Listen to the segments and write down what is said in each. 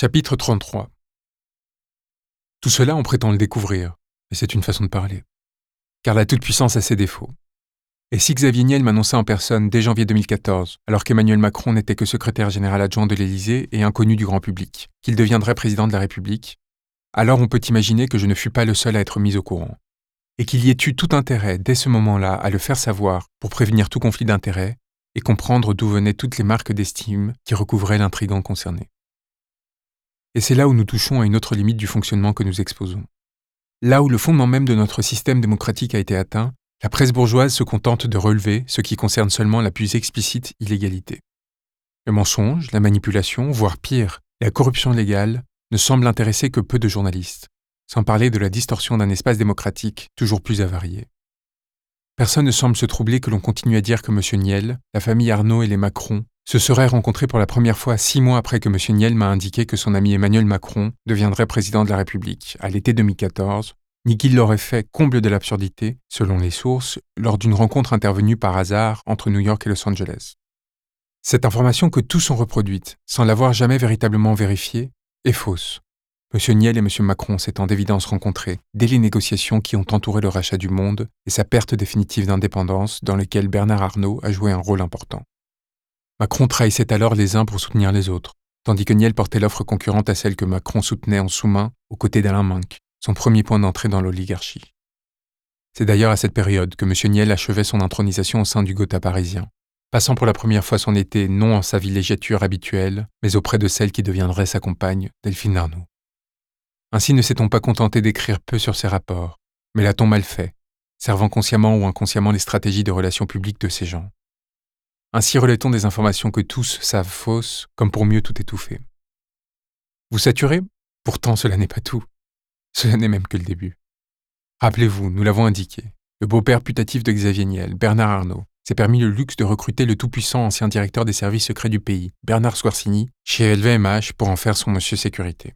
Chapitre 33 Tout cela, on prétend le découvrir, mais c'est une façon de parler. Car la toute-puissance a ses défauts. Et si Xavier Niel m'annonçait en personne dès janvier 2014, alors qu'Emmanuel Macron n'était que secrétaire général adjoint de l'Élysée et inconnu du grand public, qu'il deviendrait président de la République, alors on peut imaginer que je ne fus pas le seul à être mis au courant, et qu'il y ait eu tout intérêt dès ce moment-là à le faire savoir pour prévenir tout conflit d'intérêts et comprendre d'où venaient toutes les marques d'estime qui recouvraient l'intrigant concerné. Et c'est là où nous touchons à une autre limite du fonctionnement que nous exposons. Là où le fondement même de notre système démocratique a été atteint, la presse bourgeoise se contente de relever ce qui concerne seulement la plus explicite illégalité. Le mensonge, la manipulation, voire pire, la corruption légale ne semblent intéresser que peu de journalistes, sans parler de la distorsion d'un espace démocratique toujours plus avarié. Personne ne semble se troubler que l'on continue à dire que M. Niel, la famille Arnaud et les Macron se seraient rencontrés pour la première fois six mois après que M. Niel m'a indiqué que son ami Emmanuel Macron deviendrait président de la République à l'été 2014, ni qu'il l'aurait fait comble de l'absurdité, selon les sources, lors d'une rencontre intervenue par hasard entre New York et Los Angeles. Cette information que tous ont reproduite, sans l'avoir jamais véritablement vérifiée, est fausse. M. Niel et M. Macron s'étant d'évidence rencontrés dès les négociations qui ont entouré le rachat du monde et sa perte définitive d'indépendance dans lesquelles Bernard Arnault a joué un rôle important. Macron trahissait alors les uns pour soutenir les autres, tandis que Niel portait l'offre concurrente à celle que Macron soutenait en sous-main aux côtés d'Alain Minck, son premier point d'entrée dans l'oligarchie. C'est d'ailleurs à cette période que M. Niel achevait son intronisation au sein du Gotha parisien, passant pour la première fois son été non en sa villégiature habituelle, mais auprès de celle qui deviendrait sa compagne, Delphine Arnaud. Ainsi ne s'est-on pas contenté d'écrire peu sur ses rapports, mais l'a-t-on mal fait, servant consciemment ou inconsciemment les stratégies de relations publiques de ces gens. Ainsi relaie-t-on des informations que tous savent fausses, comme pour mieux tout étouffer. Vous saturez? Pourtant cela n'est pas tout. Cela n'est même que le début. Rappelez-vous, nous l'avons indiqué, le beau-père putatif de Xavier Niel, Bernard Arnault, s'est permis le luxe de recruter le tout-puissant ancien directeur des services secrets du pays, Bernard Squarcini, chez LVMH pour en faire son monsieur sécurité.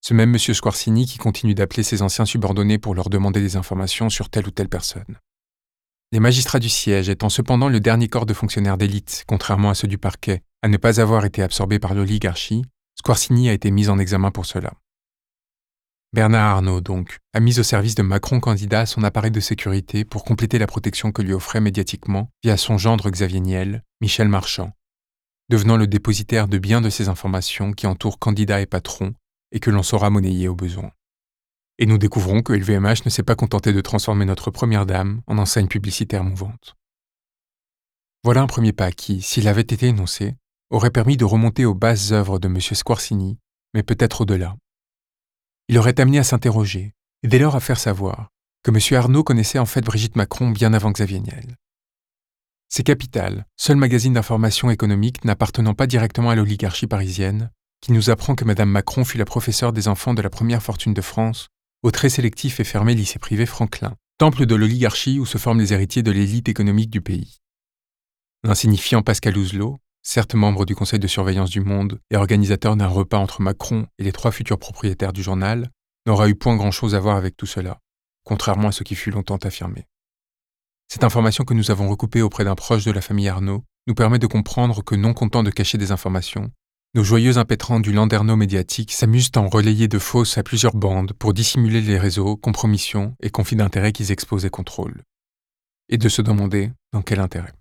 Ce même monsieur Squarcini qui continue d'appeler ses anciens subordonnés pour leur demander des informations sur telle ou telle personne. Les magistrats du siège étant cependant le dernier corps de fonctionnaires d'élite, contrairement à ceux du parquet, à ne pas avoir été absorbés par l'oligarchie, Squarcini a été mis en examen pour cela. Bernard Arnault, donc, a mis au service de Macron candidat son appareil de sécurité pour compléter la protection que lui offrait médiatiquement, via son gendre Xavier Niel, Michel Marchand, devenant le dépositaire de bien de ces informations qui entourent candidat et patron et que l'on saura monnayer au besoin. Et nous découvrons que LVMH ne s'est pas contenté de transformer notre première dame en enseigne publicitaire mouvante. Voilà un premier pas qui, s'il avait été énoncé, aurait permis de remonter aux bases œuvres de M. Squarcini, mais peut-être au-delà. Il aurait amené à s'interroger, et dès lors à faire savoir, que M. Arnaud connaissait en fait Brigitte Macron bien avant Xavier Niel. C'est Capital, seul magazine d'information économique n'appartenant pas directement à l'oligarchie parisienne, qui nous apprend que Mme Macron fut la professeure des enfants de la première fortune de France au très sélectif et fermé lycée privé Franklin, temple de l'oligarchie où se forment les héritiers de l'élite économique du pays. L'insignifiant Pascal Ouzelot, certes membre du conseil de surveillance du Monde et organisateur d'un repas entre Macron et les trois futurs propriétaires du journal, n'aura eu point grand-chose à voir avec tout cela, contrairement à ce qui fut longtemps affirmé. Cette information que nous avons recoupée auprès d'un proche de la famille Arnaud nous permet de comprendre que non content de cacher des informations, nos joyeux impétrants du landerneau médiatique s'amusent à en relayer de fausses à plusieurs bandes pour dissimuler les réseaux, compromissions et conflits d'intérêts qu'ils exposent et contrôlent. Et de se demander dans quel intérêt.